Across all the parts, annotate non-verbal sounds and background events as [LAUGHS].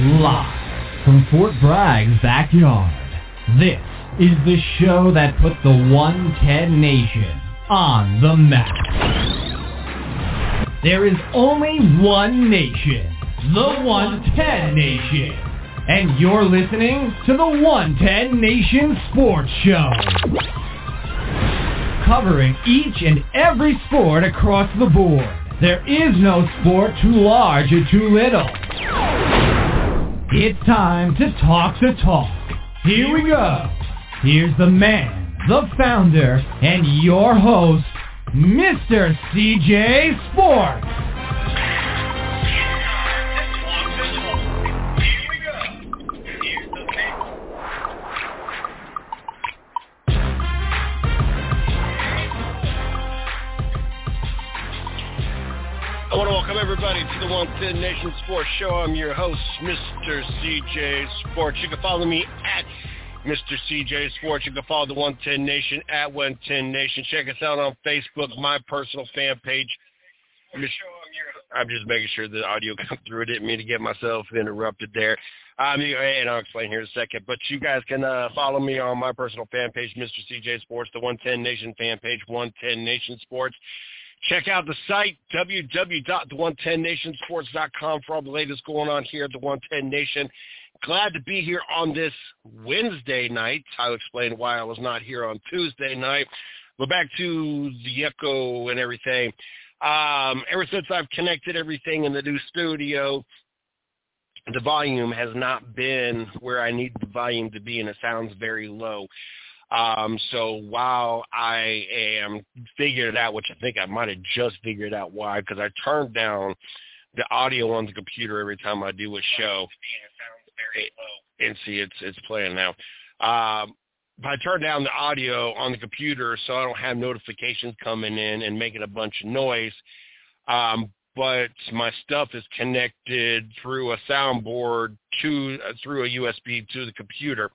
Live from Fort Bragg's backyard, this is the show that put the 110 Nation on the map. There is only one nation, the 110 Nation. And you're listening to the 110 Nation Sports Show. Covering each and every sport across the board. There is no sport too large or too little. It's time to talk the talk. Here we go. Here's the man, the founder, and your host, Mr. CJ Sports. Everybody to the 110 Nation Sports Show. I'm your host, Mr. CJ Sports. You can follow me at Mr. CJ Sports. You can follow the 110 Nation at 110 Nation. Check us out on Facebook, my personal fan page. I'm just, I'm just making sure the audio [LAUGHS] comes through. I didn't mean to get myself interrupted there. Um, and I'll explain here in a second. But you guys can uh, follow me on my personal fan page, Mr. CJ Sports, the 110 Nation fan page, 110 Nation Sports. Check out the site, www.the110nationsports.com for all the latest going on here at the 110 Nation. Glad to be here on this Wednesday night. I'll explain why I was not here on Tuesday night. But back to the echo and everything. Um, ever since I've connected everything in the new studio, the volume has not been where I need the volume to be, and it sounds very low. Um, so while I am figuring it out, which I think I might have just figured out why, because I turned down the audio on the computer every time I do a show. And see, it's it's playing now. Um, I turned down the audio on the computer so I don't have notifications coming in and making a bunch of noise. Um, but my stuff is connected through a soundboard to uh, through a USB to the computer.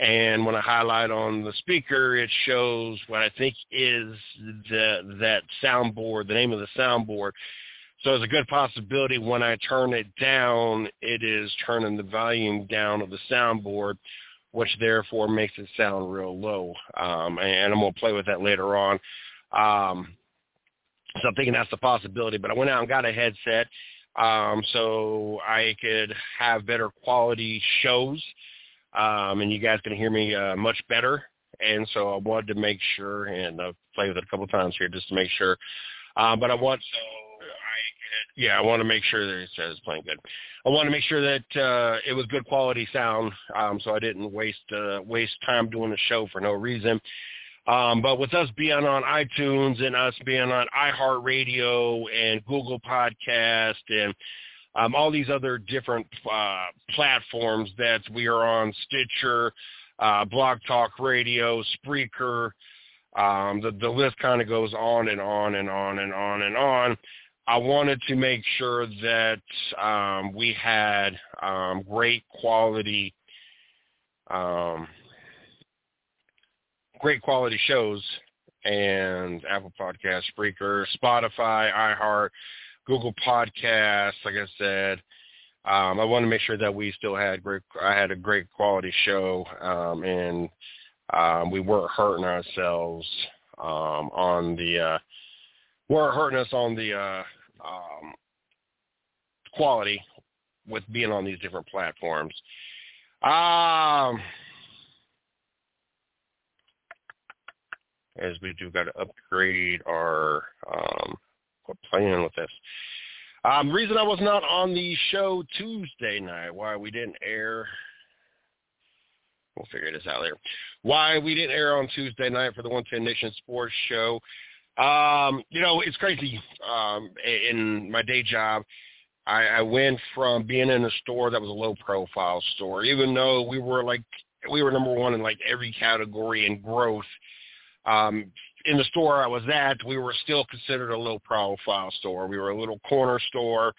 And when I highlight on the speaker, it shows what I think is the that soundboard, the name of the soundboard. So there's a good possibility when I turn it down, it is turning the volume down of the soundboard, which therefore makes it sound real low. Um, and I'm going to play with that later on. Um, so I'm thinking that's a possibility. But I went out and got a headset um, so I could have better quality shows um, and you guys can hear me uh, much better. And so I wanted to make sure, and I've played with it a couple times here just to make sure. Um, but I want, so I, yeah, I want to make sure that it says playing good. I want to make sure that uh, it was good quality sound, um, so I didn't waste uh, waste time doing the show for no reason. Um, but with us being on iTunes and us being on iHeartRadio and Google Podcast and um, all these other different uh, platforms that we are on, Stitcher, uh, Blog Talk Radio, Spreaker. Um, the, the list kind of goes on and on and on and on and on. I wanted to make sure that um, we had um, great quality, um, great quality shows, and Apple Podcast, Spreaker, Spotify, iHeart, Google Podcasts, like I said. Um, I wanted to make sure that we still had great. I had a great quality show, um, and um, we weren't hurting ourselves um, on the uh, weren't hurting us on the uh, um, quality with being on these different platforms. Um, as we do got to upgrade our um, quit playing with this. Um, reason I was not on the show Tuesday night, why we didn't air. We'll figure this out later. Why we didn't air on Tuesday night for the 110 Nation Sports Show. Um, you know, it's crazy. Um, in my day job, I, I went from being in a store that was a low profile store, even though we were like we were number one in like every category in growth. Um, in the store I was at, we were still considered a low profile store. We were a little corner store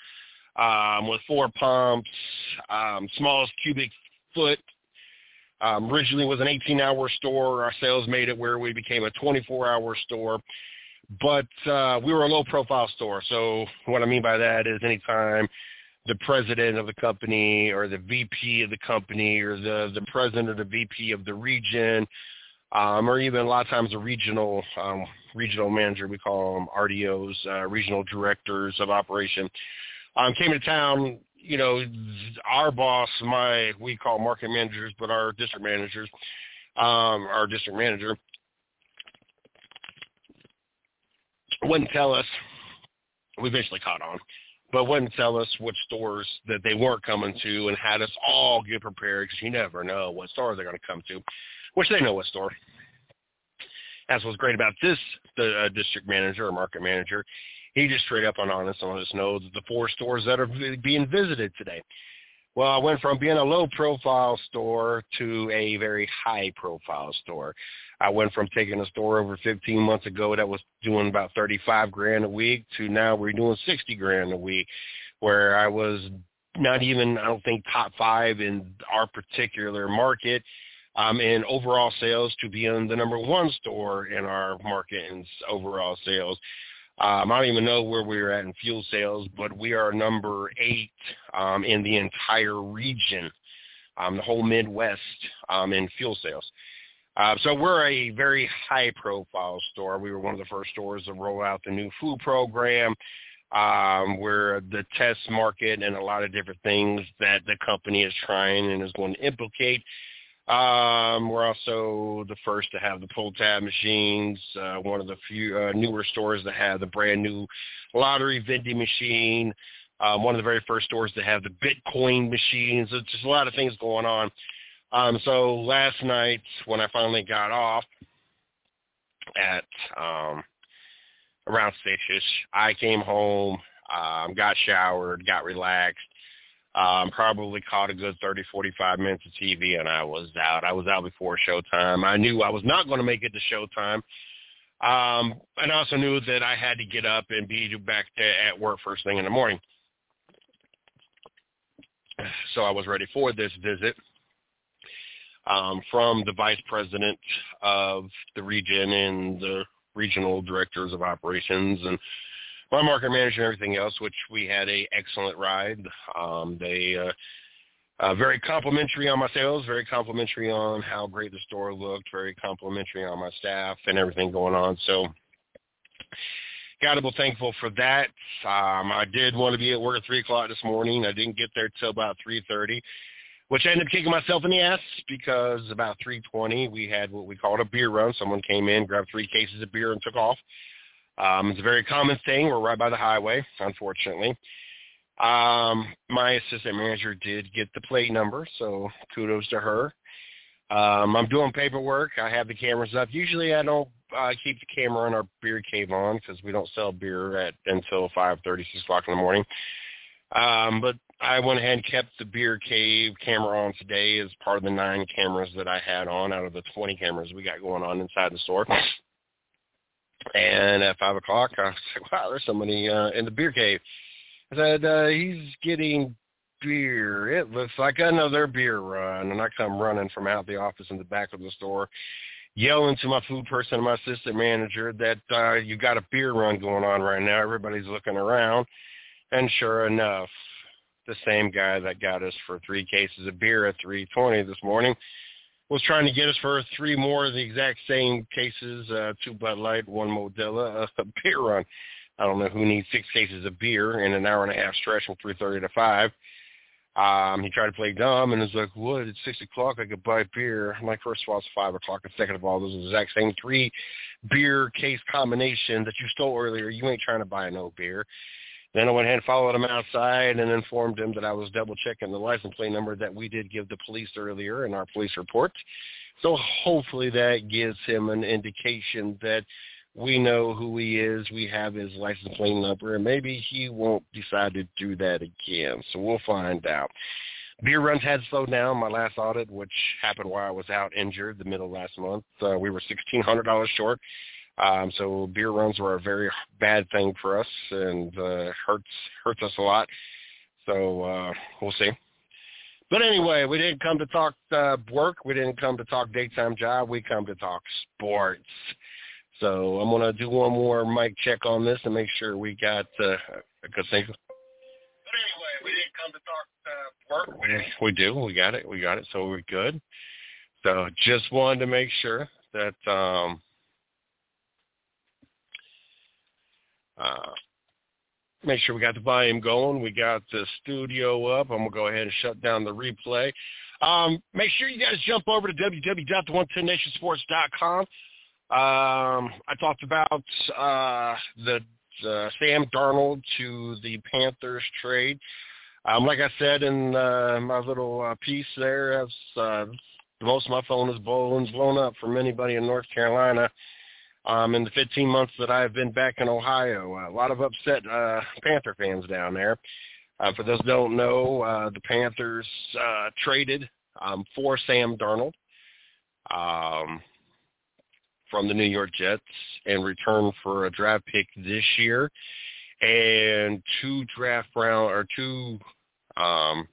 um, with four pumps, um, smallest cubic foot. Um, originally was an 18-hour store. Our sales made it where we became a 24-hour store. But uh, we were a low-profile store. So what I mean by that is anytime the president of the company or the VP of the company or the the president or the VP of the region, um, or even a lot of times a regional um, regional manager. We call them RDOs, uh, regional directors of operation. Um, came to town. You know, our boss, my we call market managers, but our district managers, um, our district manager wouldn't tell us. We eventually caught on but wouldn't tell us which stores that they weren't coming to and had us all get prepared because you never know what store they're going to come to, which they know what store. That's what's great about this the uh, district manager or market manager. He just straight up and honest let us know the four stores that are being visited today. Well, I went from being a low-profile store to a very high-profile store. I went from taking a store over 15 months ago that was doing about 35 grand a week to now we're doing 60 grand a week, where I was not even, I don't think, top five in our particular market um, in overall sales to being the number one store in our market in overall sales. Um, I don't even know where we are at in fuel sales, but we are number eight um, in the entire region, um, the whole Midwest um, in fuel sales. Uh, so we're a very high-profile store. We were one of the first stores to roll out the new food program. Um, we're the test market and a lot of different things that the company is trying and is going to implicate um, we're also the first to have the pull tab machines. Uh, one of the few uh, newer stores that have the brand new lottery vending machine. Um, one of the very first stores to have the Bitcoin machines. It's just a lot of things going on. Um, so last night when I finally got off at um, around six-ish, I came home, um, got showered, got relaxed, um, probably caught a good 30, 45 minutes of TV, and I was out. I was out before showtime. I knew I was not going to make it to showtime. Um, and I also knew that I had to get up and be back at work first thing in the morning. So I was ready for this visit um, from the vice president of the region and the regional directors of operations and my market manager and everything else, which we had a excellent ride. Um, they uh, uh, very complimentary on my sales, very complimentary on how great the store looked, very complimentary on my staff and everything going on. So got to be thankful for that. Um, I did want to be at work at 3 o'clock this morning. I didn't get there till about 3.30, which I ended up kicking myself in the ass because about 3.20 we had what we called a beer run. Someone came in, grabbed three cases of beer and took off. Um, it's a very common thing. We're right by the highway, unfortunately. Um, my assistant manager did get the plate number, so kudos to her. Um, I'm doing paperwork. I have the cameras up. Usually I don't uh, keep the camera in our beer cave on because we don't sell beer at until 5.30, 6 o'clock in the morning. Um, but I went ahead and kept the beer cave camera on today as part of the nine cameras that I had on out of the 20 cameras we got going on inside the store. And at five o'clock, I was like, "Wow, there's somebody uh, in the beer cave." I said, uh, "He's getting beer. It looks like another beer run." And I come running from out the office in the back of the store, yelling to my food person and my assistant manager that uh, you got a beer run going on right now. Everybody's looking around, and sure enough, the same guy that got us for three cases of beer at 3:20 this morning was trying to get us for three more of the exact same cases, uh, two Bud Light, one Modelo, [LAUGHS] a beer run. I don't know who needs six cases of beer in an hour and a half stretch from 3.30 to 5. Um, he tried to play dumb and was like, what, it's 6 o'clock, I could buy beer. I'm like, first of all, it's 5 o'clock, and second of all, those are the exact same three beer case combination that you stole earlier. You ain't trying to buy no beer. Then I went ahead and followed him outside and informed him that I was double checking the license plate number that we did give the police earlier in our police report. So hopefully that gives him an indication that we know who he is, we have his license plate number, and maybe he won't decide to do that again. So we'll find out. Beer runs had slowed down. My last audit, which happened while I was out injured the middle of last month, uh, we were $1,600 short. Um, so beer runs were a very bad thing for us and uh, hurts hurts us a lot. So uh, we'll see. But anyway, we didn't come to talk uh, work. We didn't come to talk daytime job. We come to talk sports. So I'm to do one more mic check on this and make sure we got uh, a good thing. But anyway, we didn't come to talk uh, work. We, we do. We got it. We got it. So we're good. So just wanted to make sure that um, uh, make sure we got the volume going. We got the studio up. I'm gonna go ahead and shut down the replay. Um, make sure you guys jump over to www.the110nationsports.com. Um, I talked about uh, the uh, Sam Darnold to the Panthers trade. Um, like I said in uh, my little uh, piece there, as, uh, most of my phone is blown, blown up from anybody in North Carolina um, in the 15 months that I've been back in Ohio. A lot of upset uh, Panther fans down there. Uh, for those who don't know, uh, the Panthers uh, traded um, for Sam Darnold um, from the New York Jets in return for a draft pick this year and two draft round or two. Um,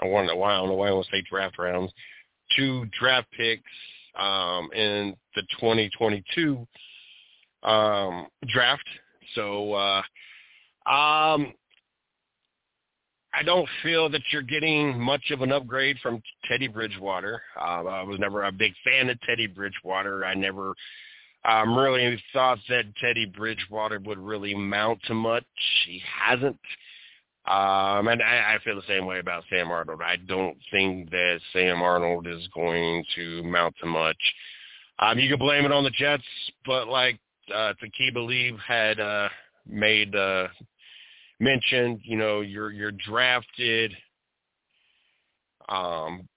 I to. Why I don't know why I want to say draft rounds. Two draft picks um, in the 2022 um, draft. So uh, um, I don't feel that you're getting much of an upgrade from Teddy Bridgewater. Uh, I was never a big fan of Teddy Bridgewater. I never um, really thought that Teddy Bridgewater would really mount to much. He hasn't. Um, and I, I feel the same way about Sam Darnold. I don't think that Sam Darnold is going to mount to much. Um, you can blame it on the Jets, but like uh, Takiba Lee had uh, made uh, mentioned, you know, you're you're drafted um,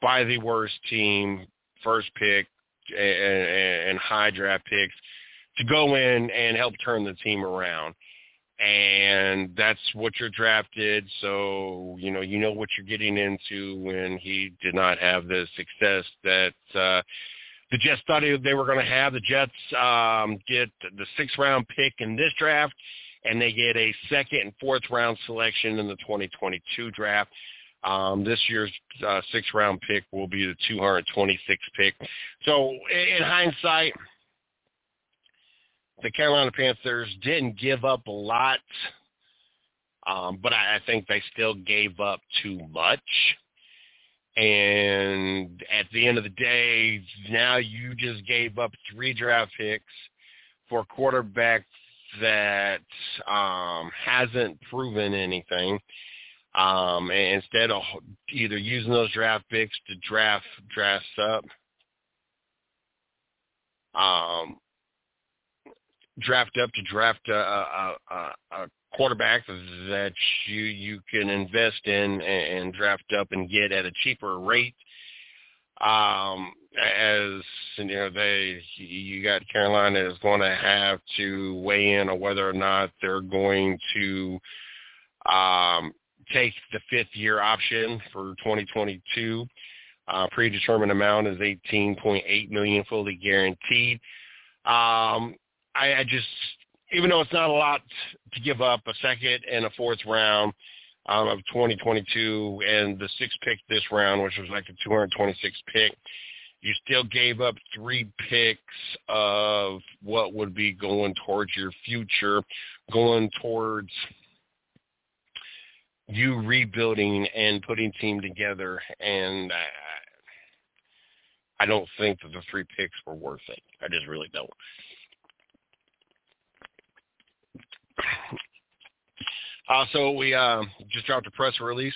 by the worst team, first pick, and, and high draft picks to go in and help turn the team around and that's what you're drafted. So you know you know what you're getting into when he did not have the success that uh, the Jets thought they were going to have. The Jets um, get the sixth round pick in this draft, and they get a second and fourth round selection in the 2022 draft. Um, this year's uh, sixth round pick will be the 226th pick. So in hindsight, the Carolina Panthers didn't give up a lot, um, but I, I think they still gave up too much. And at the end of the day, now you just gave up three draft picks for a quarterback that um, hasn't proven anything. Um, and instead of either using those draft picks to draft drafts up, um, draft up to draft a, a, a, a quarterback that you you can invest in and, draft up and get at a cheaper rate. Um, as you know, they you got Carolina is going to have to weigh in on whether or not they're going to um, take the fifth year option for 2022. Uh, predetermined amount is 18.8 million, fully guaranteed. Um, I, I just, even though it's not a lot to give up, a second and a fourth round um, of 2022 and the sixth pick this round, which was like a 226 pick, you still gave up three picks of what would be going towards your future, going towards you rebuilding and putting team together. And I, I don't think that the three picks were worth it. I just really don't. Also, we uh, just dropped a press release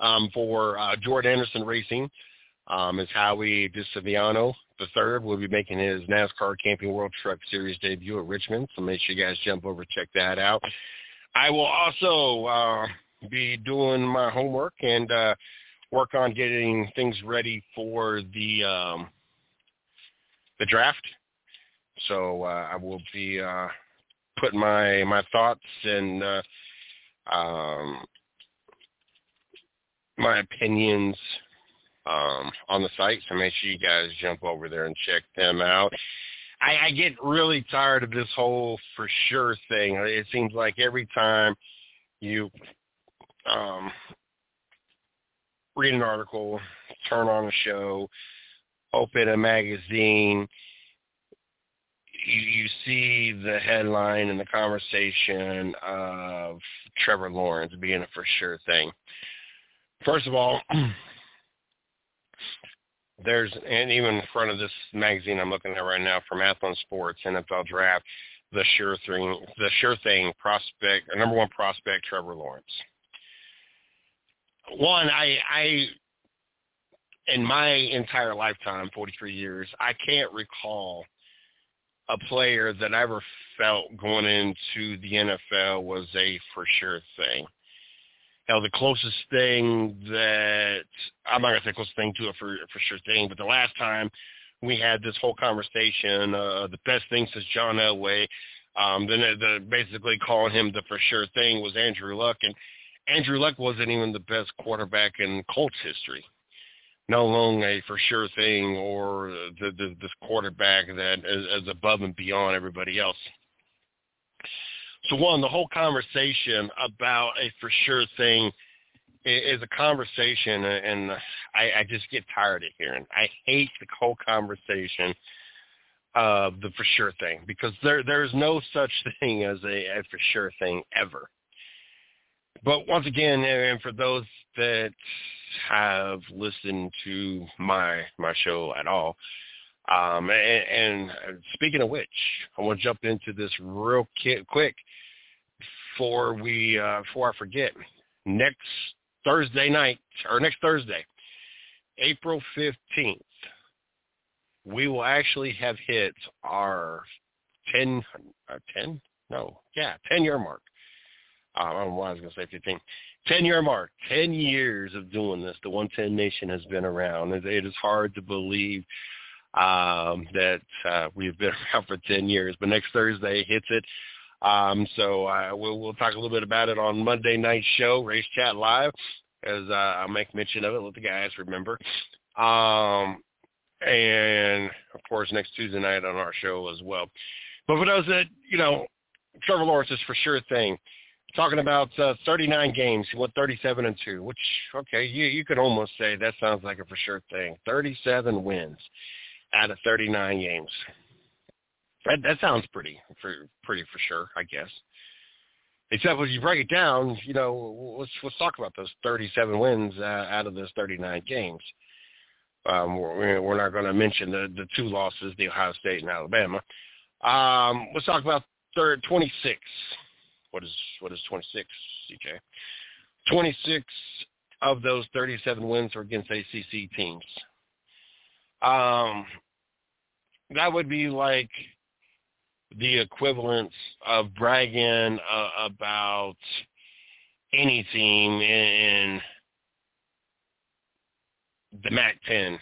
um, for uh, Jordan Anderson Racing. Um, is Howie DiSavino the third will be making his NASCAR Camping World Truck Series debut at Richmond, so make sure you guys jump over check that out. I will also uh, be doing my homework and uh, work on getting things ready for the um, the draft. So uh, I will be uh, put my my thoughts and uh, um, my opinions um, on the site. So make sure you guys jump over there and check them out. I, I get really tired of this whole for sure thing. It seems like every time you um, read an article, turn on a show, open a magazine, you, you see the headline and the conversation of Trevor Lawrence being a for sure thing. First of all, [CLEARS THROAT] there's and even in front of this magazine I'm looking at right now from Athlon Sports NFL Draft, the sure thing, the sure thing prospect, number one prospect, Trevor Lawrence. One, I, I, in my entire lifetime, 43 years, I can't recall a player that I ever felt going into the NFL was a for sure thing. Now, the closest thing that I'm not gonna say closest thing to a for for sure thing, but the last time we had this whole conversation, uh, the best thing since John Elway, um, then the, basically calling him the for sure thing was Andrew Luck, and Andrew Luck wasn't even the best quarterback in Colts history. No longer a for sure thing or the, the, this quarterback that is, is above and beyond everybody else. So one, the whole conversation about a for sure thing is a conversation, uh, and I, I just get tired of hearing. I hate the whole conversation of the for sure thing because there there's no such thing as a, a for sure thing ever. But once again, and for those that have listened to my my show at all, um, and, and speaking of which, I want to jump into this real quick before we uh, before I forget. Next Thursday night or next Thursday, April fifteenth, we will actually have hit our 10, uh, 10? No, yeah, 10 year mark. Uh, I don't know I was going to say 15. 10 year mark, 10 years of doing this. The 110 Nation has been around. It is hard to believe um, that uh, we've been [LAUGHS] around for 10 years, but next Thursday hits it. Um, so uh, we'll, we'll talk a little bit about it on Monday night show, Race Chat Live, as uh, I'll make mention of it. Let the guys remember. Um, and of course next Tuesday night on our show as well. But for those that you know, Trevor Lawrence is for sure thing. Talking about uh, 39 games, he went 37 and two, which okay, you you could almost say that sounds like a for sure thing. 37 wins out of 39 games. That that sounds pretty for pretty for sure, I guess. Except when you break it down, you know, let's let's talk about those 37 wins uh, out of those 39 games. Um, we're, we're not going to mention the, the two losses, the Ohio State and Alabama. Um, let's talk about third 26. What is what is 26, CJ? 26 of those 37 wins are against ACC teams. Um, that would be like the equivalent of bragging uh, about any team in the MAC-10,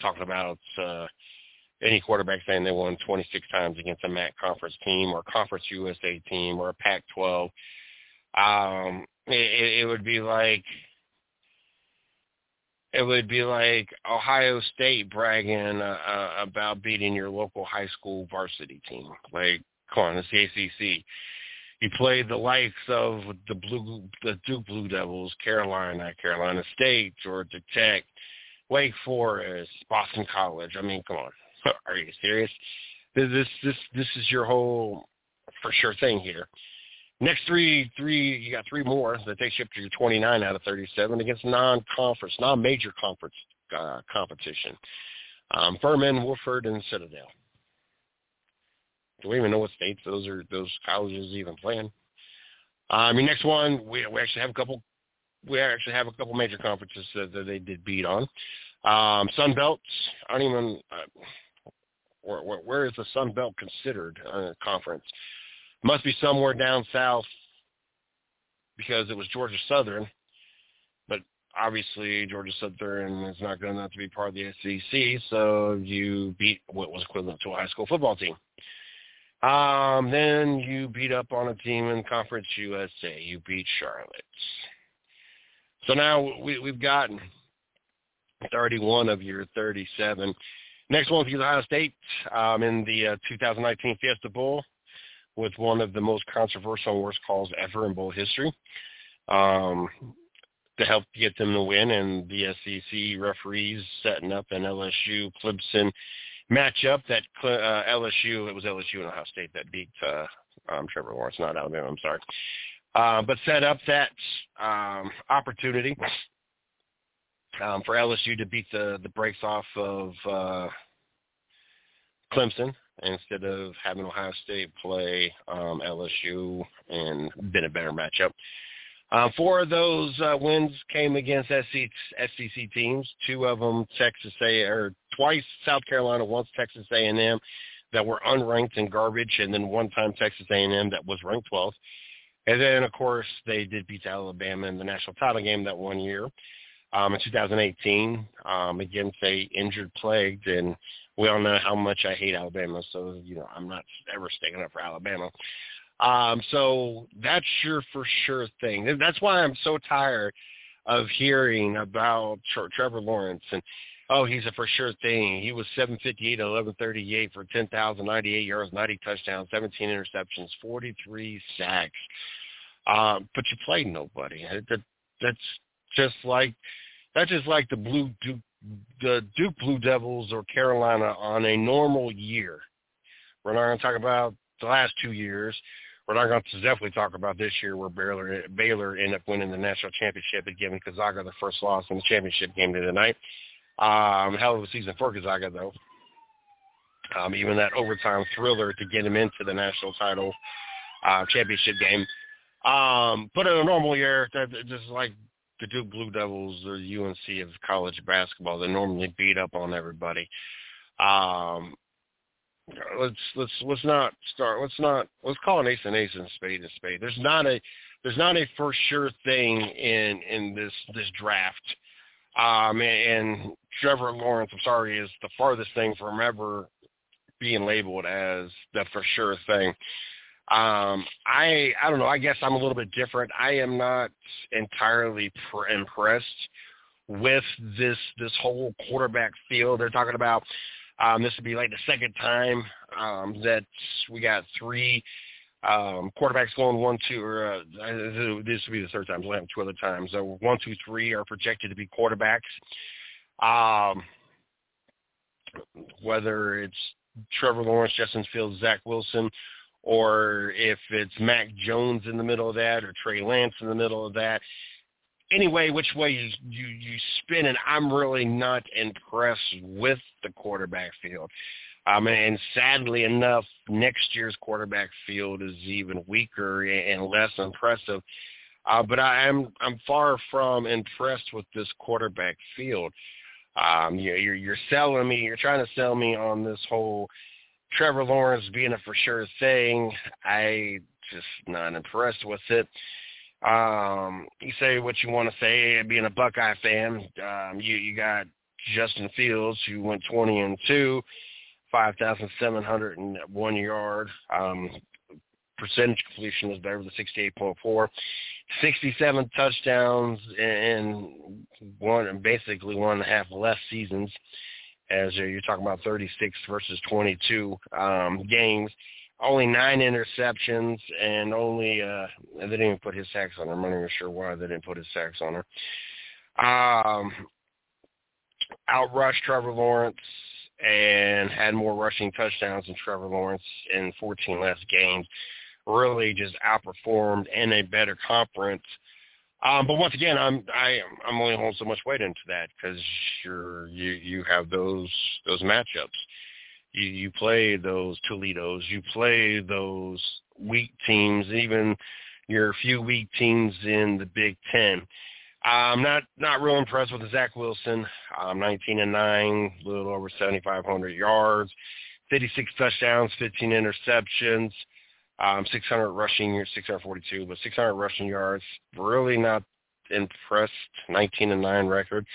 talking about uh, any quarterback saying they won 26 times against a MAC conference team or Conference USA team or a Pac-12. Um, it, it would be like it would be like Ohio State bragging uh, uh, about beating your local high school varsity team. Like, come on, it's the ACC. He played the likes of the blue, the Duke Blue Devils, Carolina, Carolina State, Georgia Tech, Wake Forest, Boston College. I mean, come on, [LAUGHS] are you serious? This this this, this is your whole for sure thing here. Next three, three, you got three more that takes you up to your 29 out of 37 against non-conference, non-major conference uh, competition. Um, Furman, Wofford, and Citadel. Do we even know what states those are? Those colleges even playing? Uh, I mean, next one we we actually have a couple. We actually have a couple major conferences that, that they did beat on. Um, Sun Belts. I don't even. Uh, where, where, where is the Sun Belt considered a conference? Must be somewhere down south because it was Georgia Southern, but obviously Georgia Southern is not good enough to be part of the SEC, so you beat what was equivalent to a high school football team. Um, then you beat up on a team in Conference USA. You beat Charlotte. So now we, we've gotten 31 of your 37. Next one is Ohio State um, in the uh, 2019 Fiesta Bowl with one of the most controversial and worst calls ever in bowl history um, to help get them to win. And the SEC referees setting up an LSU Clemson matchup that uh, LSU, it was LSU and Ohio State that beat uh, um, Trevor Lawrence, not Alabama, I'm sorry. Uh, but set up that um, opportunity um, for LSU to beat the, the brakes off of uh, Clemson instead of having Ohio State play um, LSU and been a better matchup. Uh, four of those uh, wins came against SEC, SEC teams. Two of them Texas A, or twice South Carolina, once Texas A&M, that were unranked and garbage, and then one time Texas A&M that was ranked 12th. And then, of course, they did beat Alabama in the national title game that one year um, in 2018 um, against a injured plagued, and we all know how much I hate Alabama. So you know, I'm not ever sticking up for Alabama. Um, so that's your for sure thing. That's why I'm so tired of hearing about Trevor Lawrence and oh, he's a for sure thing. He was 758, 1138 for 10,098 yards, 90 touchdowns, 17 interceptions, 43 sacks. Um, but you played nobody. That, that's just like that's just like the blue Duke, the Duke Blue Devils or Carolina on a normal year. We're not going to talk about the last two years. We're not going to definitely talk about this year where Baylor Baylor ended up winning the national championship and giving Gonzaga the first loss in the championship game of the night. Um, hell of a season for Gonzaga though. Um, even that overtime thriller to get him into the national title uh, championship game. Um, but in a normal year, that, just like Duke Blue Devils or UNC of college basketball, they normally beat up on everybody. Um, let's let's let's not start. Let's not let's call an ace an ace and spade a spade. There's not a there's not a for sure thing in in this this draft. Um, and, and Trevor Lawrence, I'm sorry, is the farthest thing from ever being labeled as the for sure thing. Um, I I don't know. I guess I'm a little bit different. I am not entirely pr- impressed with this this whole quarterback field. They're talking about um, this would be like the second time um, that we got three um, quarterbacks going one, two, or uh, this would be the third time. We'll have two other times. So one, two, three are projected to be quarterbacks. Um, whether it's Trevor Lawrence, Justin Fields, Zach Wilson, or if it's Mac Jones in the middle of that or Trey Lance in the middle of that. Anyway, which way you you, you spin it, I'm really not impressed with the quarterback field. Um, and sadly enough, next year's quarterback field is even weaker and less impressive. Uh, but I am I'm far from impressed with this quarterback field. Um, you, you're you're selling me. You're trying to sell me on this whole Trevor Lawrence being a for sure thing, I just not impressed with it. Um, you say what you want to say, being a Buckeye fan. Um, you you got Justin Fields who went twenty and two, five thousand seven hundred and one yard. Um, percentage completion was better than sixty eight point four. 67 touchdowns in one basically one and a half less seasons as you're talking about 36 versus 22 um, games. Only nine interceptions and only uh, they didn't even put his sacks on her. I'm not even sure why they didn't put his sacks on her. Um, outrushed Trevor Lawrence and had more rushing touchdowns than Trevor Lawrence in 14 less games. Really just outperformed in a better conference um, but once again, I'm I I'm only holding so much weight into that because you're you you have those those matchups. You you play those Toledo's, you play those weak teams, even your few weak teams in the Big Ten. I'm not not real impressed with Zach Wilson. Um, 19 and nine, a little over 7,500 yards, 56 touchdowns, 15 interceptions. Um, 600 rushing, 642, but 600 rushing yards. Really not impressed. 19 and nine record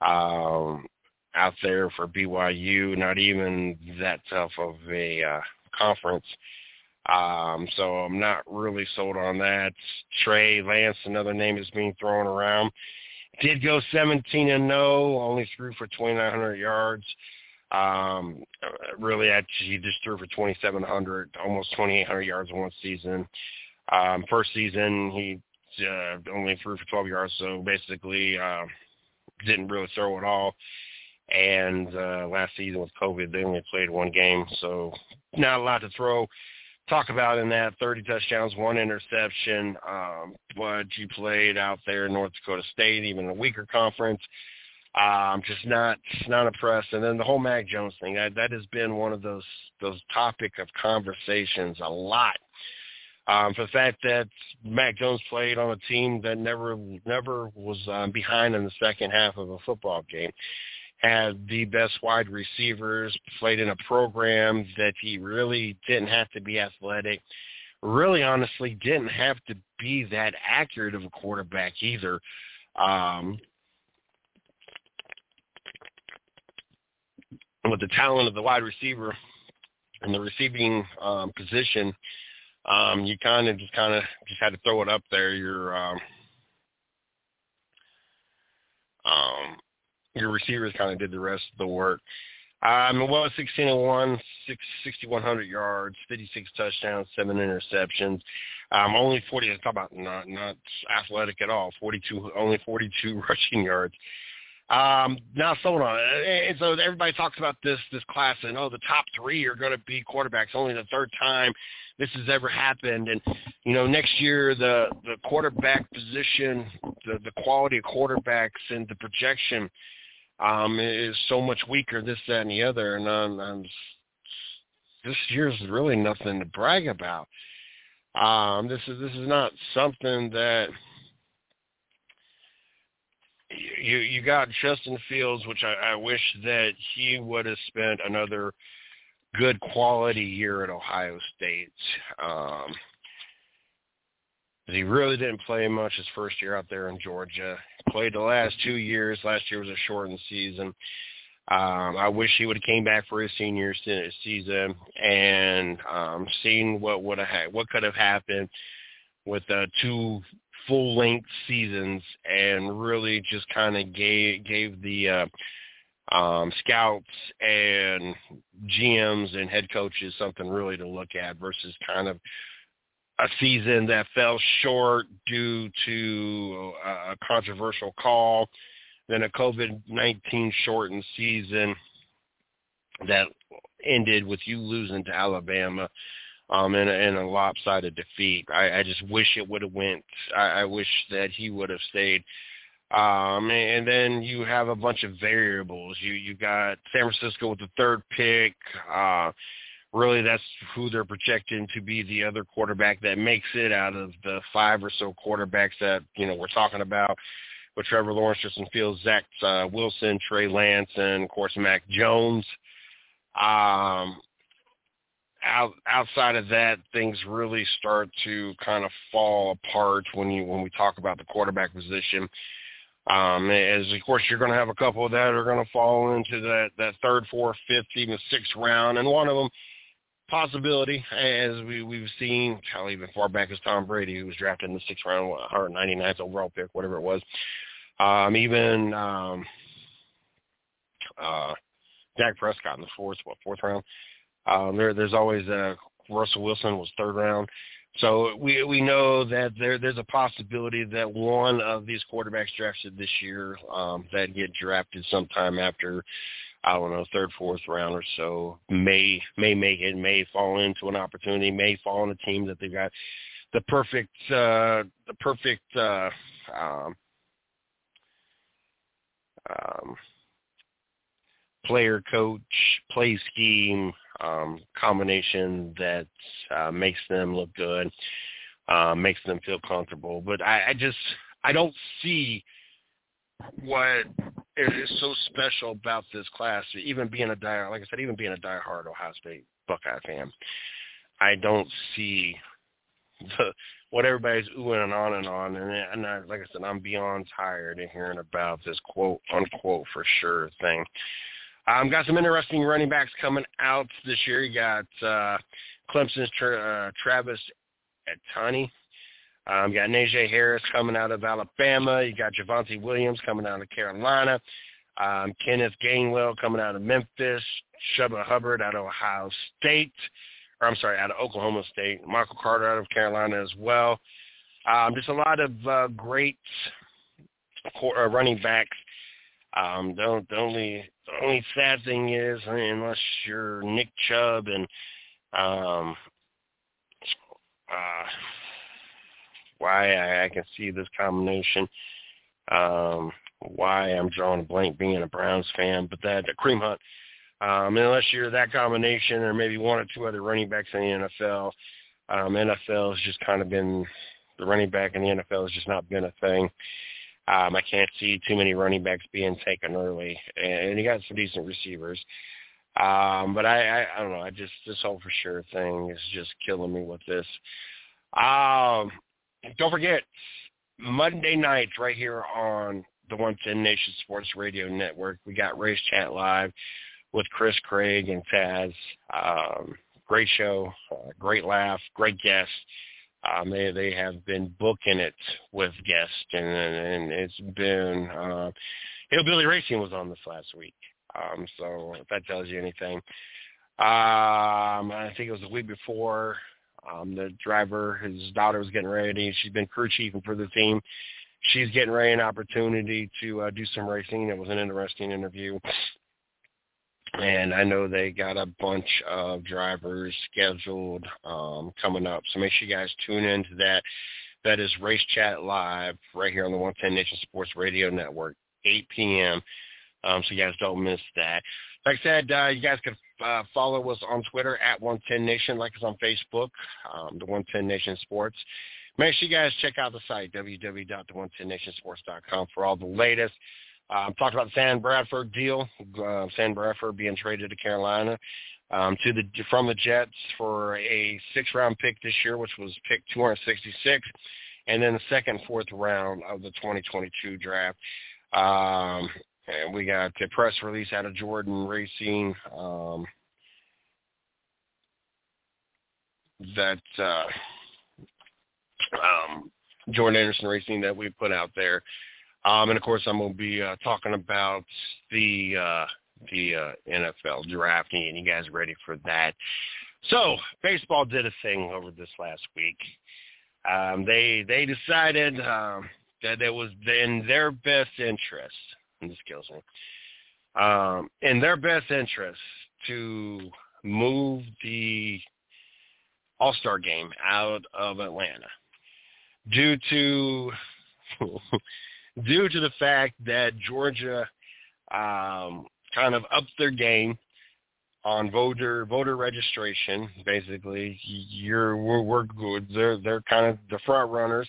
um, out there for BYU. Not even that tough of a uh, conference. Um, so I'm not really sold on that. Trey Lance, another name is being thrown around. Did go 17 and no, only threw for 2,900 yards. Um, really, actually, he just threw for 2,700, almost 2,800 yards in one season. Um, first season, he uh, only threw for 12 yards, so basically uh, didn't really throw at all. And uh, last season with COVID, they only played one game, so not a lot to throw talk about in that 30 touchdowns, one interception. Um, but you played out there in North Dakota State, even a weaker conference. Um, just not not impressed. And then the whole Mac Jones thing that that has been one of those those topic of conversations a lot. Um, for the fact that Mac Jones played on a team that never never was um, behind in the second half of a football game, had the best wide receivers, played in a program that he really didn't have to be athletic, really honestly didn't have to be that accurate of a quarterback either. Um, with the talent of the wide receiver and the receiving um, position, um, you kind of just kind of just had to throw it up there. Your um, um, your receivers kind of did the rest of the work. Um, well, 16 and one, 6,100 yards, 56 touchdowns, seven interceptions. Um, only 40. Talk about not not athletic at all. 42, only 42 [LAUGHS] rushing yards. Um, now, so on. And so everybody talks about this this class and oh, the top three are going to be quarterbacks. Only the third time this has ever happened. And you know, next year the the quarterback position, the the quality of quarterbacks and the projection um, is so much weaker. This, that, and the other. And um, um, this year's really nothing to brag about. Um, this is this is not something that you you got Justin Fields, which I, I wish that he would have spent another good quality year at Ohio State. Um, he really didn't play much his first year out there in Georgia. Played the last two years. Last year was a shortened season. Um, I wish he would have came back for his senior season and um, seen what would have what could have happened with uh, two full length seasons and really just kind of gave gave the uh, um, scouts and GMs and head coaches something really to look at versus kind of a season that fell short due to a controversial call, then a COVID-19 shortened season that ended with you losing to Alabama um, in, a, in a lopsided defeat. I, I just wish it would have went. I, I wish that he would have stayed. Um, and then you have a bunch of variables. You you got San Francisco with the third pick. Uh, really, that's who they're projecting to be the other quarterback that makes it out of the five or so quarterbacks that you know we're talking about with Trevor Lawrence, Justin Fields, Zach uh, Wilson, Trey Lance, and of course Mac Jones. Um, out, outside of that, things really start to kind of fall apart when you when we talk about the quarterback position. Um, as of course you're going to have a couple of that are going to fall into that that third, fourth, fifth, even sixth round, and one of them possibility as we we've seen how even far back as Tom Brady, who was drafted in the sixth round, 199th overall pick, whatever it was. Um, even um, uh, Dak Prescott in the fourth, what fourth round. Um, there, there's always a Russell Wilson was third round. So we we know that there there's a possibility that one of these quarterbacks drafted this year um, that get drafted sometime after I don't know third fourth round or so may may make it may fall into an opportunity may fall on a team that they got the perfect uh, the perfect uh, um, um, player coach play scheme um, combination that uh, makes them look good, uh, makes them feel comfortable. But I, I just I don't see what is so special about this class. Even being a die, like I said, even being a diehard Ohio State Buckeye fan, I don't see the what everybody's oohing and on and on. And, and I, like I said, I'm beyond tired of hearing about this quote unquote for sure thing. Um, got some interesting running backs coming out this year. You got uh, Clemson's tra- uh, Travis Etienne. Um, you got Najee Harris coming out of Alabama. You got Javonte Williams coming out of Carolina. Um, Kenneth Gainwell coming out of Memphis. Chuba Hubbard out of Ohio State. Or I'm sorry, out of Oklahoma State. Michael Carter out of Carolina as well. Um, just a lot of uh, great uh, running backs Um, the, the only the only sad thing is, unless you're Nick Chubb and um, uh, why I, I can see this combination. Um, why I'm drawing a blank being a Browns fan, but that the Kareem Hunt. Um, unless you're that combination, or maybe one or two other running backs in the NFL, um, NFL has just kind of been the running back in the NFL has just not been a thing. Um, I can't see too many running backs being taken early, and you got some decent receivers. Um, but I, I, I don't know. I just this whole for sure thing is just killing me with this. Um, don't forget Monday nights right here on the 110 Nation Sports Radio Network. We got Race Chat Live with Chris Craig and Taz. Um, great show, uh, great laugh, great guests. Um, they they have been booking it with guests, and and it's been uh, Hillbilly Racing was on this last week. Um, so if that tells you anything, um, I think it was the week before. Um, the driver, his daughter was getting ready. She's been crew chiefing for the team. She's getting ready an opportunity to uh, do some racing. It was an interesting interview. And I know they got a bunch of drivers scheduled um, coming up. So make sure you guys tune into that. That is Race Chat Live right here on the 110 Nation Sports Radio Network, 8 p.m. Um, so you guys don't miss that. Like I said, uh, you guys can uh, follow us on Twitter at 110 Nation, like us on Facebook, um, the 110 Nation Sports. Make sure you guys check out the site, www.the110nationsports.com, for all the latest. Um, talked about the Sam Bradford deal, uh, Sam Bradford being traded to Carolina um, to the from the Jets for a six-round pick this year, which was pick 266, and then the second, fourth round of the 2022 draft. Um, and we got a press release out of Jordan Racing um, that uh, um, Jordan Anderson Racing that we put out there. Um, and of course, I'm going to be uh, talking about the uh, the uh, NFL drafting, and you guys ready for that? So, baseball did a thing over this last week. Um, they they decided um, that it was in their best interest and this kills me. Um, in their best interest to move the All-Star game out of Atlanta due to [LAUGHS] due to the fact that Georgia um, kind of upped their game on voter voter registration. Basically, you're we're, we're good. They're they're kind of the front runners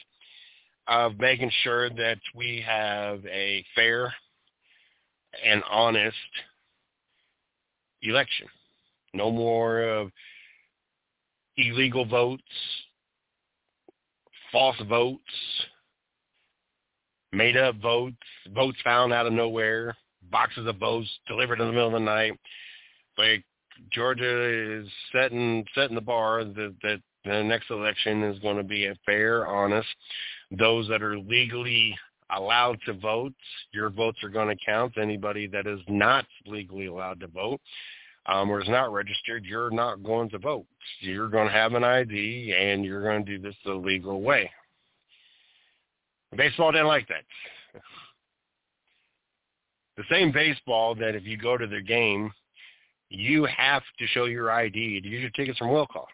of making sure that we have a fair and honest election. No more of illegal votes, false votes, made up votes, votes found out of nowhere, boxes of votes delivered in the middle of the night. Like Georgia is setting setting the bar that that the next election is going to be a fair, honest. Those that are legally allowed to vote, your votes are going to count. Anybody that is not legally allowed to vote um, or is not registered, you're not going to vote. You're going to have an ID, and you're going to do this the legal way. Baseball didn't like that. The same baseball that if you go to their game, you have to show your ID to use your tickets from will call.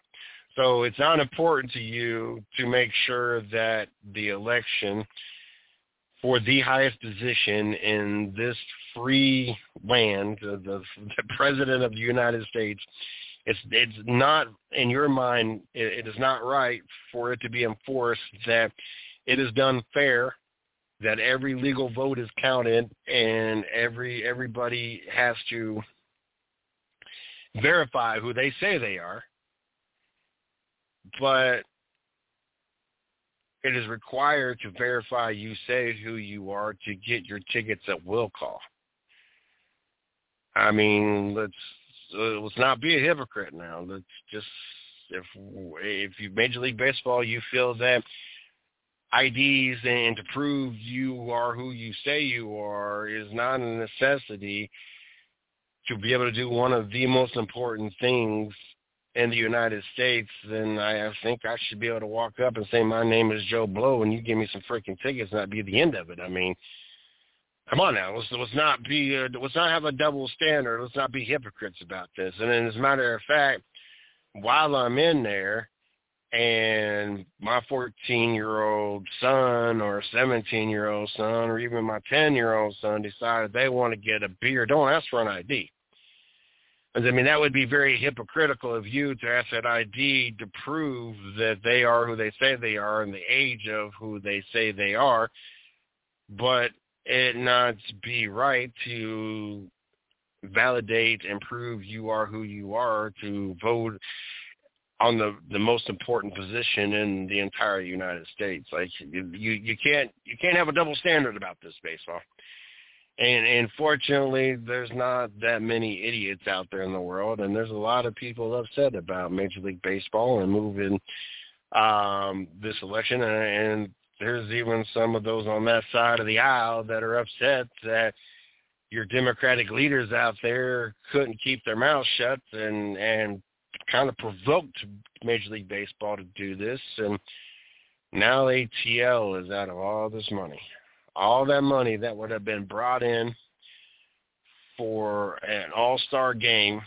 So it's not important to you to make sure that the election for the highest position in this free land, the, the, the president of the United States, it's it's not in your mind. It, it is not right for it to be enforced that it is done fair, that every legal vote is counted, and every everybody has to verify who they say they are. But it is required to verify you say who you are to get your tickets at will call. I mean, let's uh, let's not be a hypocrite now. Let's just if if you Major League Baseball, you feel that IDs and to prove you are who you say you are is not a necessity to be able to do one of the most important things in the United States, then I think I should be able to walk up and say my name is Joe Blow, and you give me some freaking tickets, and that'd be the end of it. I mean, Come on now, let's let's not be uh, let's not have a double standard. Let's not be hypocrites about this. And as a matter of fact, while I'm in there, and my 14 year old son or 17 year old son or even my 10 year old son decided they want to get a beer, don't ask for an ID. I mean, that would be very hypocritical of you to ask that ID to prove that they are who they say they are and the age of who they say they are, but it not be right to validate and prove you are who you are to vote on the the most important position in the entire United States. Like you you can't you can't have a double standard about this baseball. And and fortunately, there's not that many idiots out there in the world, and there's a lot of people upset about Major League Baseball and moving um, this election, and, and there's even some of those on that side of the aisle that are upset that your Democratic leaders out there couldn't keep their mouths shut and and kind of provoked Major League Baseball to do this, and now ATL is out of all this money. All that money that would have been brought in for an all-star game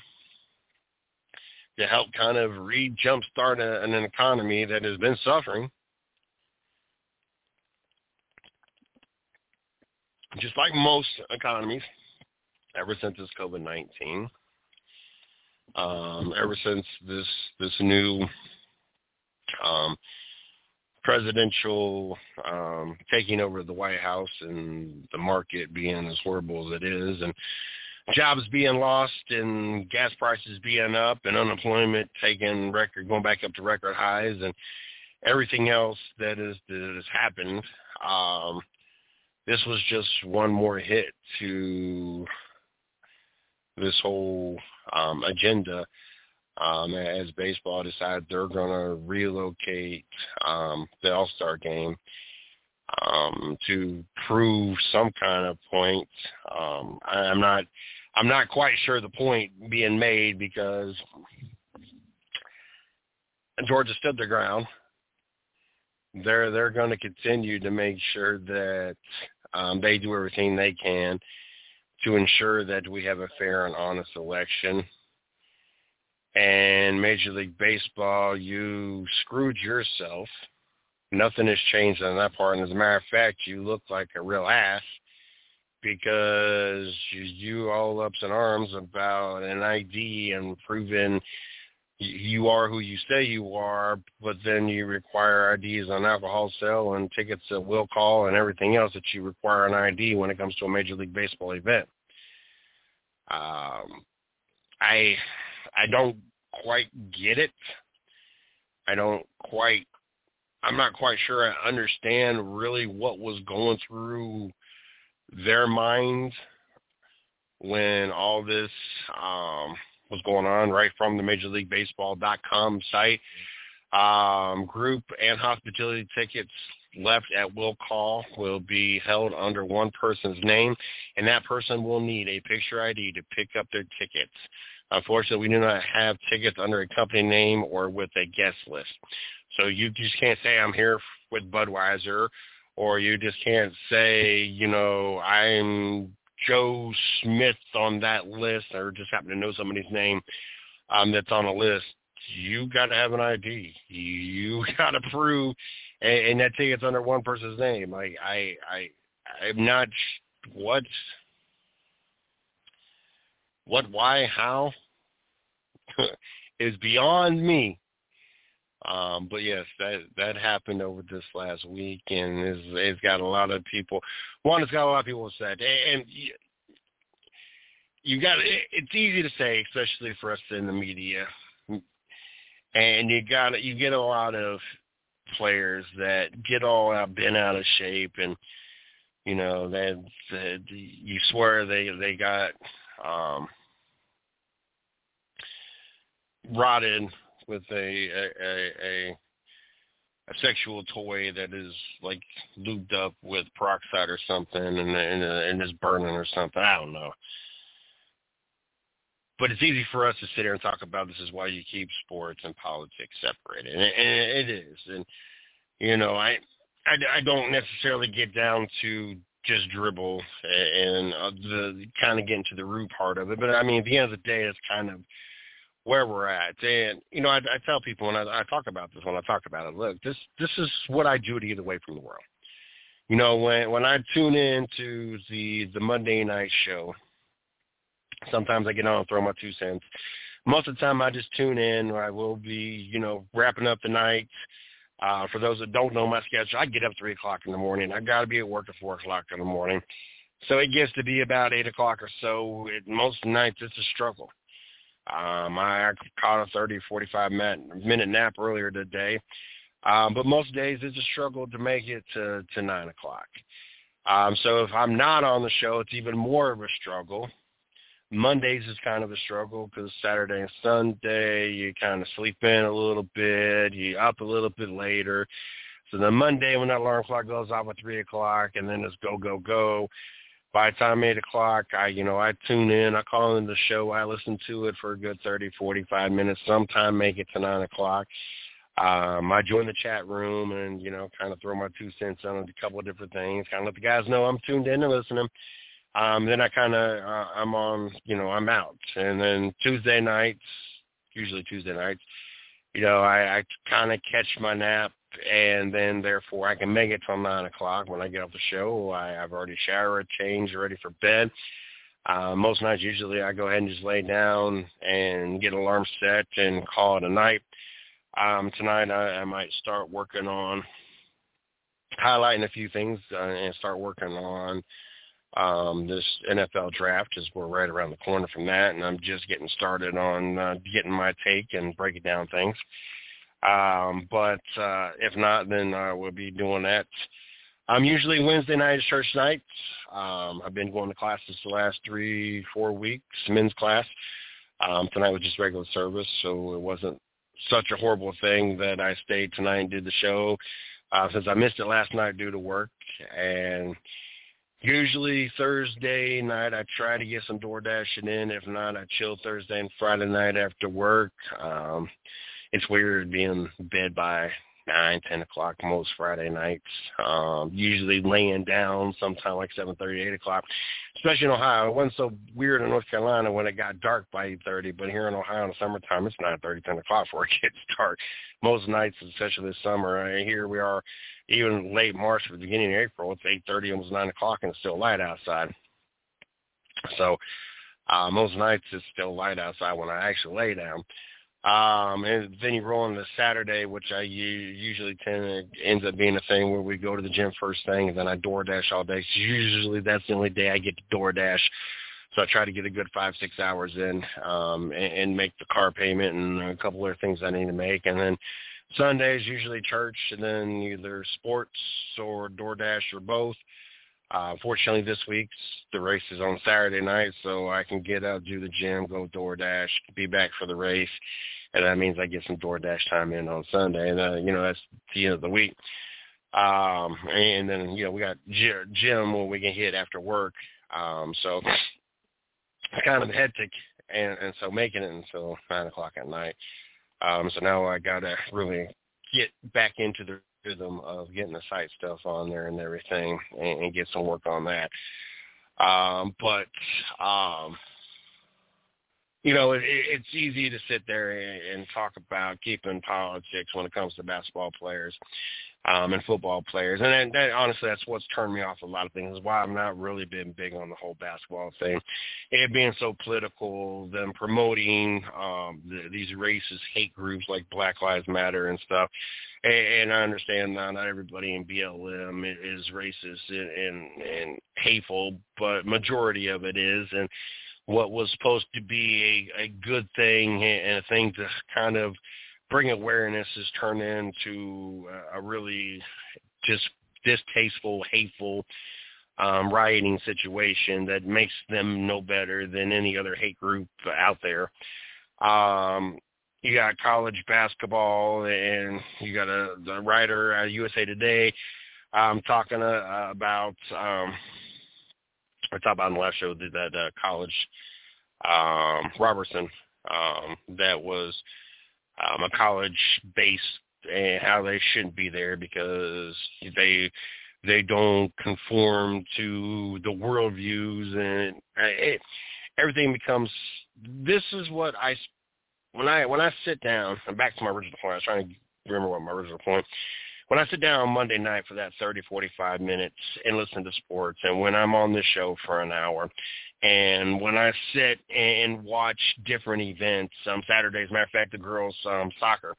to help kind of re-jumpstart an economy that has been suffering. Just like most economies, ever since this COVID-19, um, ever since this this new um, presidential um, taking over the White House and the market being as horrible as it is, and jobs being lost and gas prices being up and unemployment taking record going back up to record highs and everything else that is that has happened. Um, this was just one more hit to this whole um, agenda um, as baseball decides they're going to relocate um, the All-Star game um, to prove some kind of point. Um, I, I'm not I'm not quite sure the point being made because Georgia stood their ground. They're they're going to continue to make sure that um, they do everything they can to ensure that we have a fair and honest election. And Major League Baseball, you screwed yourself. Nothing has changed on that part. And as a matter of fact, you look like a real ass because you, all ups in arms about an ID and proving you are who you say you are, but then you require IDs on alcohol sale and tickets at will call and everything else that you require an ID when it comes to a Major League Baseball event. Um, I I don't quite get it. I don't quite. I'm not quite sure I understand really what was going through their minds when all this um, was going on right from the Major League Baseball.com site. Um, group and hospitality tickets left at will call will be held under one person's name, and that person will need a picture ID to pick up their tickets. Unfortunately, we do not have tickets under a company name or with a guest list. So you just can't say I'm here with Budweiser, or you just can't say, you know, I'm Joe Smith on that list or just happen to know somebody's name um, that's on a list, you got to have an ID. You [LAUGHS] got to prove, and, and that ticket's under one person's name. I, I, I, I'm not what, what, why, how [LAUGHS] is beyond me. Um, but yes, that that happened over this last week, and it's, it's got a lot of people. One, it's got a lot of people upset, and, and you, got it, it's easy to say, especially for us in the media, and you got you get a lot of players that get all out bent out of shape, and you know that you swear they they got um, rotted with a a, a a sexual toy that is like lubed up with peroxide or something and and, and is burning or something. I don't know. But it's easy for us to sit here and talk about this is why you keep sports and politics separated, and it, and it is. And you know, I, I I don't necessarily get down to just dribble and uh, the kind of get into the root part of it. But I mean, at the end of the day, it's kind of where we're at. And you know, I, I tell people when I, I talk about this, when I talk about it, look, this this is what I do to get away from the world. You know, when when I tune in to the the Monday night show, sometimes I get on and throw my two cents. Most of the time, I just tune in. Or I will be, you know, wrapping up the night. Uh, for those that don't know my schedule, I get up three o'clock in the morning. I got to be at work at four o'clock in the morning, so it gets to be about eight o'clock or so. It, most nights it's a struggle. Um, I caught a 30, 45 minute, nap earlier today, um, but most days it's a struggle to make it to, to nine o'clock. Um, so if I'm not on the show, it's even more of a struggle. Mondays is kind of a struggle because Saturday and Sunday you kind of sleep in a little bit, you up a little bit later. So then Monday when that alarm clock goes off at three o'clock, and then it's go go go. By the time eight o'clock, I you know I tune in, I call in the show, I listen to it for a good thirty, forty-five minutes. Sometime make it to nine o'clock. Um, I join the chat room and you know kind of throw my two cents on a couple of different things, kind of let the guys know I'm tuned in and listening um, then I kind of uh, I'm on, you know, I'm out, and then Tuesday nights, usually Tuesday nights, you know, I, I kind of catch my nap, and then therefore I can make it till nine o'clock when I get off the show. I, I've already showered, changed, ready for bed. Uh, most nights, usually I go ahead and just lay down and get an alarm set and call it a night. Um, tonight I, I might start working on highlighting a few things uh, and start working on um, this NFL draft is we're right around the corner from that, and I'm just getting started on uh, getting my take and breaking down things. Um, but uh, if not, then uh, we'll be doing that. I'm usually Wednesday night church nights. Um, I've been going to classes the last three, four weeks, men's class. Um, tonight was just regular service, so it wasn't such a horrible thing that I stayed tonight and did the show. Uh, since I missed it last night due to work, and Usually Thursday night I try to get some door dashing in. If not, I chill Thursday and Friday night after work. Um, it's weird being in bed by nine, ten o'clock most Friday nights. Um, usually laying down sometime like seven thirty, eight o'clock. Especially in Ohio. It wasn't so weird in North Carolina when it got dark by eight thirty, but here in Ohio in the summertime it's nine thirty, ten o'clock before it [LAUGHS] gets dark. Most nights, especially this summer, uh, here we are even late March or beginning of April, it's eight thirty, almost nine o'clock and it's still light outside. So uh most nights it's still light outside when I actually lay down. Um, and then you roll into Saturday, which I usually tend to ends up being a thing where we go to the gym first thing, and then I DoorDash all day. So usually that's the only day I get to DoorDash. So I try to get a good five, six hours in um, and, and make the car payment and a couple other things I need to make. And then Sundays usually church, and then either sports or DoorDash or both. Uh, fortunately, this week's the race is on Saturday night, so I can get out, do the gym, go DoorDash, be back for the race, and that means I get some DoorDash time in on Sunday, and uh, you know that's the end of the week. Um, and then you know we got gym when we can hit after work, um, so it's kind of hectic, and and so making it until nine o'clock at night. Um, so now I gotta really get back into the rhythm of getting the site stuff on there and everything and, and get some work on that. Um, but um, you know, it, it's easy to sit there and, and talk about keeping politics when it comes to basketball players um, and football players. And that, that, honestly, that's what's turned me off a lot of things. Is why I've not really been big on the whole basketball thing. It being so political, them promoting um, the, these racist hate groups like Black Lives Matter and stuff. And, and I understand not, not everybody in BLM is racist and, and, and hateful, but majority of it is. And what was supposed to be a, a good thing and a thing to kind of – bring awareness has turned into a really just distasteful, hateful um, rioting situation that makes them no better than any other hate group out there. Um, you got college basketball, and you got a the writer at USA Today um, talking uh, about. Um, I talked about in the last show that, uh, college um, Robertson um, that was um, a college base and how they shouldn't be there because they they don't conform to the worldviews, and it, everything becomes. This is what I when I when I sit down. I'm back to my original point. I was trying to remember what my original point. When I sit down on Monday night for that 30, 45 minutes and listen to sports, and when I'm on this show for an hour, and when I sit and watch different events, um, Saturdays, matter of fact, the girls' um, soccer,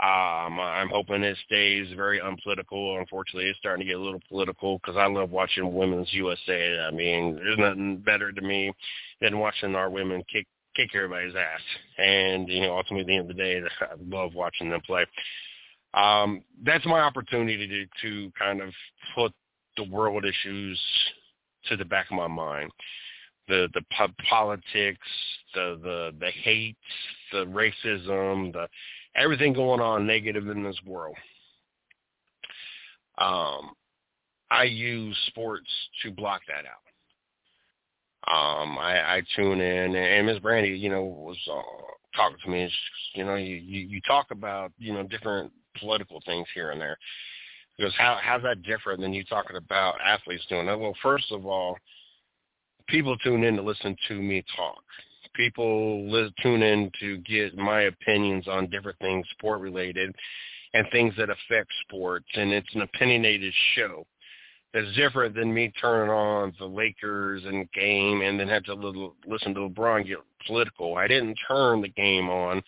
um, I'm hoping it stays very unpolitical. Unfortunately, it's starting to get a little political because I love watching Women's USA. I mean, there's nothing better to me than watching our women kick kick everybody's ass. And you know, ultimately, at the end of the day, I love watching them play. Um, that's my opportunity to to kind of put the world issues to the back of my mind the the politics, the the the hate, the racism, the everything going on negative in this world. Um, I use sports to block that out. Um, I, I tune in, and Miss Brandy, you know, was uh, talking to me. you know, you, you you talk about you know different political things here and there. Because how how's that different than you talking about athletes doing that? Well, first of all, people tune in to listen to me talk. People li- tune in to get my opinions on different things sport related and things that affect sports. And it's an opinionated show that's different than me turning on the Lakers and game and then have to li- listen to LeBron get political. I didn't turn the game on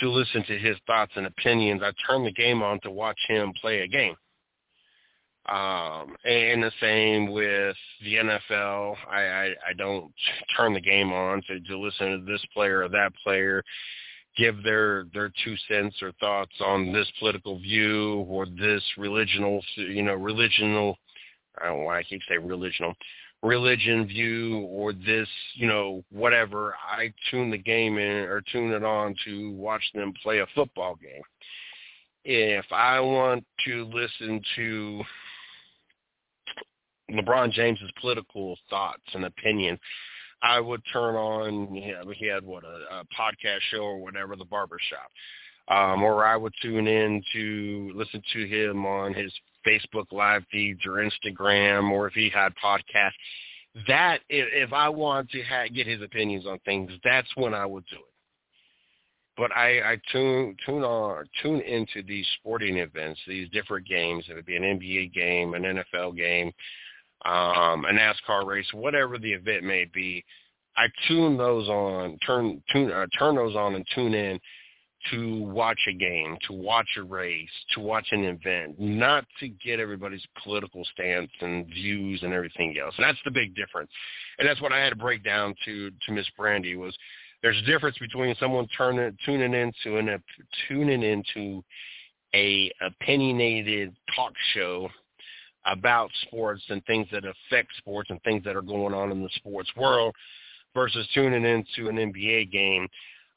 to listen to his thoughts and opinions. I turned the game on to watch him play a game. Um, and the same with the NFL. I, I, I don't turn the game on to, to listen to this player or that player give their their two cents or thoughts on this political view or this religional you know religional I don't know why I keep saying religional religion view or this you know whatever. I tune the game in or tune it on to watch them play a football game. If I want to listen to LeBron James's political thoughts and opinion, I would turn on. You know, he had what a, a podcast show or whatever, the barbershop, um, or I would tune in to listen to him on his Facebook live feeds or Instagram, or if he had podcasts. That if, I want to ha- get his opinions on things, that's when I would do it. But I, I tune tune on tune into these sporting events, these different games. It would be an NBA game, an NFL game, um, a NASCAR race, whatever the event may be, I tune those on, turn tune uh, turn those on and tune in to watch a game, to watch a race, to watch an event, not to get everybody's political stance and views and everything else. And that's the big difference. And that's what I had to break down to to Miss Brandy was there's a difference between someone turning tuning into an tuning into a opinionated talk show about sports and things that affect sports and things that are going on in the sports world versus tuning into an NBA game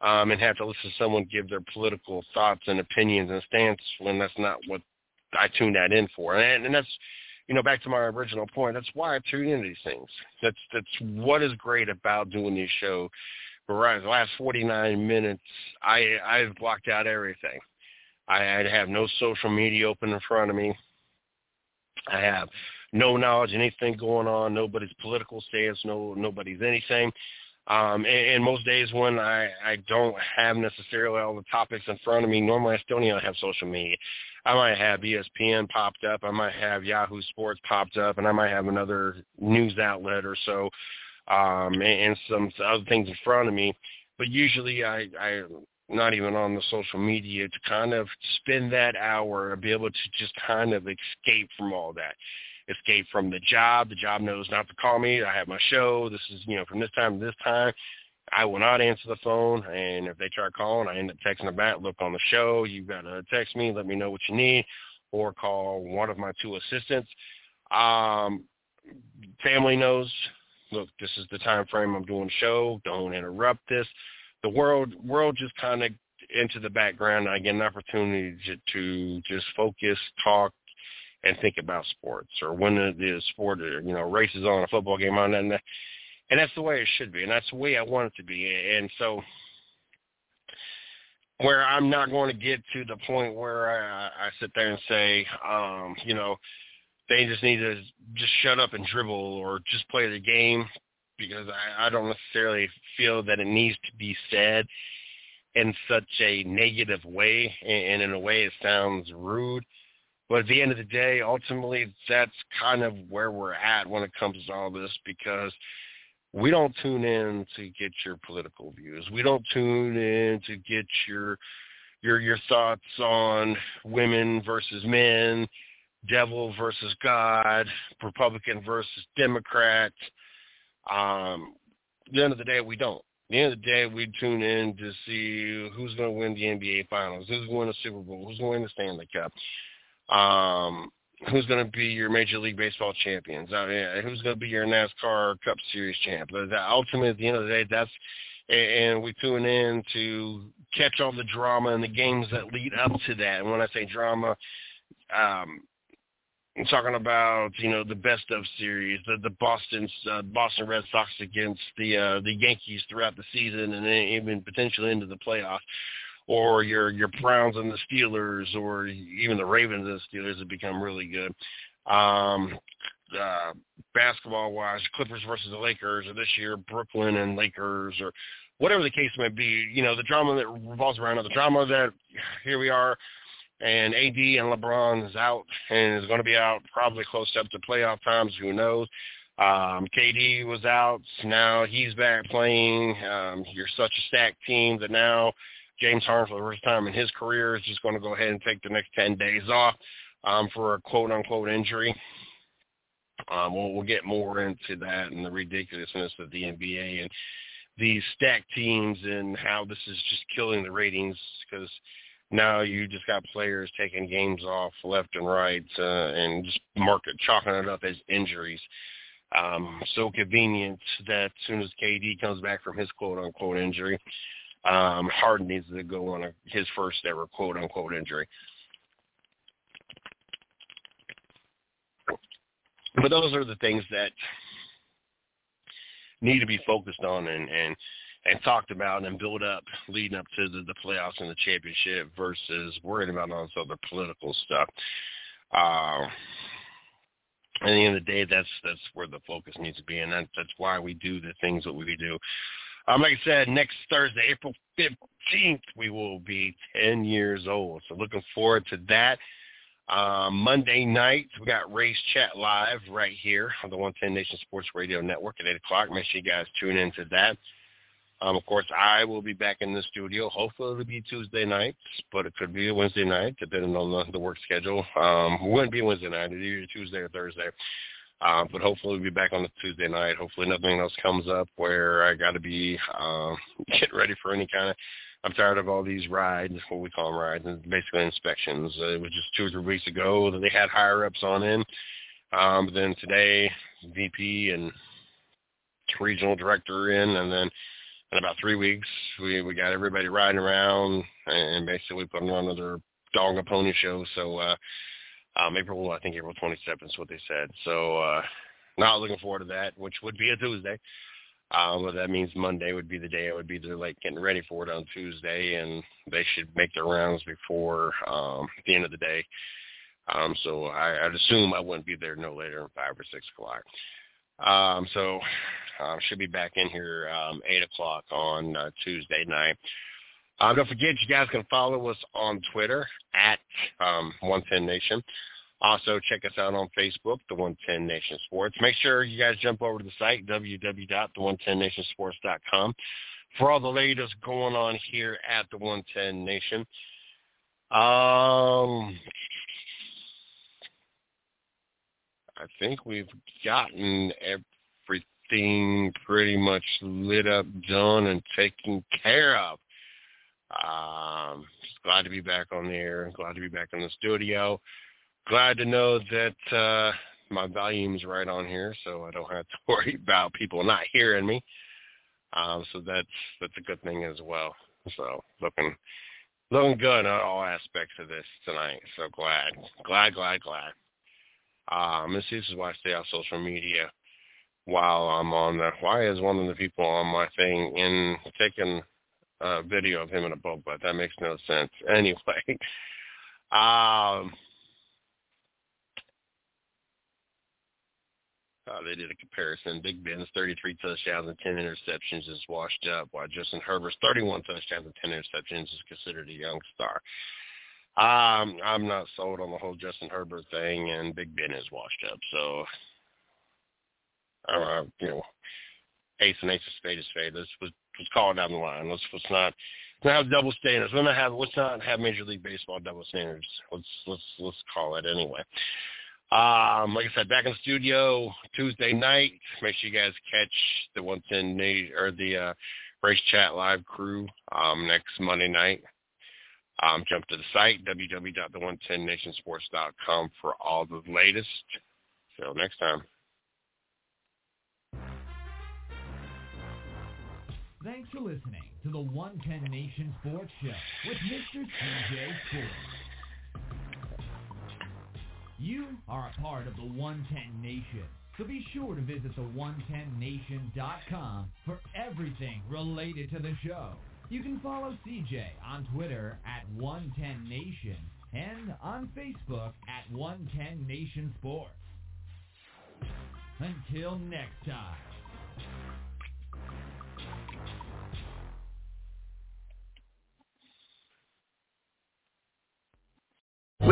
um, and have to listen to someone give their political thoughts and opinions and stance when that's not what I tune that in for. And, and that's, you know, back to my original point. That's why I tune into these things. That's that's what is great about doing this show. Right, the last 49 minutes, I I've blocked out everything. I, I have no social media open in front of me. I have no knowledge of anything going on, nobody's political stance, no nobody's anything. Um, and, and most days when I, I don't have necessarily all the topics in front of me, normally I still don't even have social media. I might have ESPN popped up, I might have Yahoo Sports popped up, and I might have another news outlet or so, um, and, and some other things in front of me. But usually I, I'm not even on the social media to kind of spend that hour and be able to just kind of escape from all that escape from the job. The job knows not to call me. I have my show. This is you know from this time to this time i will not answer the phone. And if they try calling i end up texting them back. Look on the show. You've got to text me. Let me know what you need or call one of my two assistants. Um family knows look this is the time frame i'm doing the show. Don't interrupt this. The world world just kind of into the background. I get an opportunity to, to just focus, talk, and think about sports or when the, sport, you know, races on a football game on, and that, and that's the way it should be, and that's the way I want it to be. And so, where I'm not going to get to the point where I, I sit there and say, um, you know, they just need to just shut up and dribble or just play the game because I, I don't necessarily feel that it needs to be said in such a negative way and in a way it sounds rude. But at the end of the day, ultimately, that's kind of where we're at when it comes to all this because we don't tune in to get your political views. We don't tune in to get your your your thoughts on women versus men, devil versus God, Republican versus Democrat. Um, at the end of the day, we don't. At the end of the day, we tune in to see who's going to win the NBA Finals, who's going to win the Super Bowl, who's going to win the Stanley Cup, um, who's going to be your Major League Baseball champions, uh, yeah, who's going to be your NASCAR Cup Series champ. That ultimately, at the end of the day, that's and we tune in to catch all the drama and the games that lead up to that. And when I say drama, um, I'm talking about you know the best of series, the the Boston uh, Boston Red Sox against the uh, the Yankees throughout the season, and even potentially into the playoffs, or your your Browns and the Steelers, or even the Ravens and the Steelers have become really good. Um, uh, basketball wise, Clippers versus the Lakers, or this year Brooklyn and Lakers, or whatever the case may be. You know the drama that revolves around it, the drama that here we are and AD and LeBron is out and is going to be out probably close up to playoff times. Who knows? Um, KD was out. Now he's back playing. Um, you're such a stacked team that now James Harden, for the first time in his career, is just going to go ahead and take the next 10 days off um, for a quote-unquote injury. Um, we'll, we'll get more into that and the ridiculousness of the NBA and these stacked teams and how this is just killing the ratings because – now you just got players taking games off left and right uh, and just market chalking it up as injuries. Um, so convenient that as soon as KD comes back from his quote unquote injury, um, Harden needs to go on a, his first ever quote unquote injury. But those are the things that need to be focused on and, and and talked about and built up leading up to the, the playoffs and the championship versus worrying about all this other political stuff. Uh, at the end of the day, that's that's where the focus needs to be, and that, that's why we do the things that we do. Um, like I said, next Thursday, April 15th, we will be 10 years old. So looking forward to that. Um, Monday night, we got Race Chat Live right here on the 110 Nation Sports Radio Network at 8 o'clock. Make sure you guys tune into that. Um, of course, I will be back in the studio. Hopefully, it'll be Tuesday nights, but it could be Wednesday night, depending on the, the work schedule. Um, it wouldn't be Wednesday night. It'd either Tuesday or Thursday. Uh, but hopefully, we'll be back on the Tuesday night. Hopefully, nothing else comes up where I got to be uh, [LAUGHS] getting ready for any kind of. I'm tired of all these rides, what we call them rides, and basically inspections. Uh, it was just two or three weeks ago that they had higher ups on in. Um, but then today, VP and regional director in, and then in about three weeks, we we got everybody riding around and basically putting on another dog and pony show. So uh, um, April, I think April 27th is what they said. So uh, not looking forward to that, which would be a Tuesday. Um, but that means Monday would be the day I would be there, like getting ready for it on Tuesday, and they should make their rounds before um, the end of the day. Um, so I, I'd assume I wouldn't be there no later than five or six o'clock. Um, so uh, should be back in here um, 8 o'clock on uh, Tuesday night. Uh, don't forget, you guys can follow us on Twitter at um, 110 Nation. Also, check us out on Facebook, The 110 Nation Sports. Make sure you guys jump over to the site, www.the110nationsports.com, for all the latest going on here at The 110 Nation. Um, I think we've gotten everything pretty much lit up, done, and taken care of. Um, glad to be back on the air. Glad to be back in the studio. Glad to know that uh, my volume's right on here, so I don't have to [LAUGHS] worry about people not hearing me. Um, so that's that's a good thing as well. So looking looking good on all aspects of this tonight. So glad, glad, glad, glad. Um, this is why I stay off social media while I'm on the. Why is one of the people on my thing in taking a video of him in a? But that makes no sense. [LAUGHS] Anyway, um, uh, they did a comparison. Big Ben's 33 touchdowns and 10 interceptions is washed up, while Justin Herbert's 31 touchdowns and 10 interceptions is considered a young star. Um, I'm not sold on the whole Justin Herbert thing, and Big Ben is washed up. So, uh, you know, ace and ace of spade is spade. Let's, let's, let's call it down the line. Let's let's not let's not have double standards. Let's not have let's not have Major League Baseball double standards. Let's let's let's call it anyway. Um, like I said, back in the studio Tuesday night. Make sure you guys catch the 110 or the uh, Race Chat Live crew um, next Monday night. Um, jump to the site, www.the110nationsports.com for all the latest. Till next time. Thanks for listening to the 110 Nation Sports Show with Mr. CJ Sports. You are a part of the 110 Nation, so be sure to visit the110nation.com for everything related to the show. You can follow CJ on Twitter at 110nation and on Facebook at 110 Nation Sports. Until next time.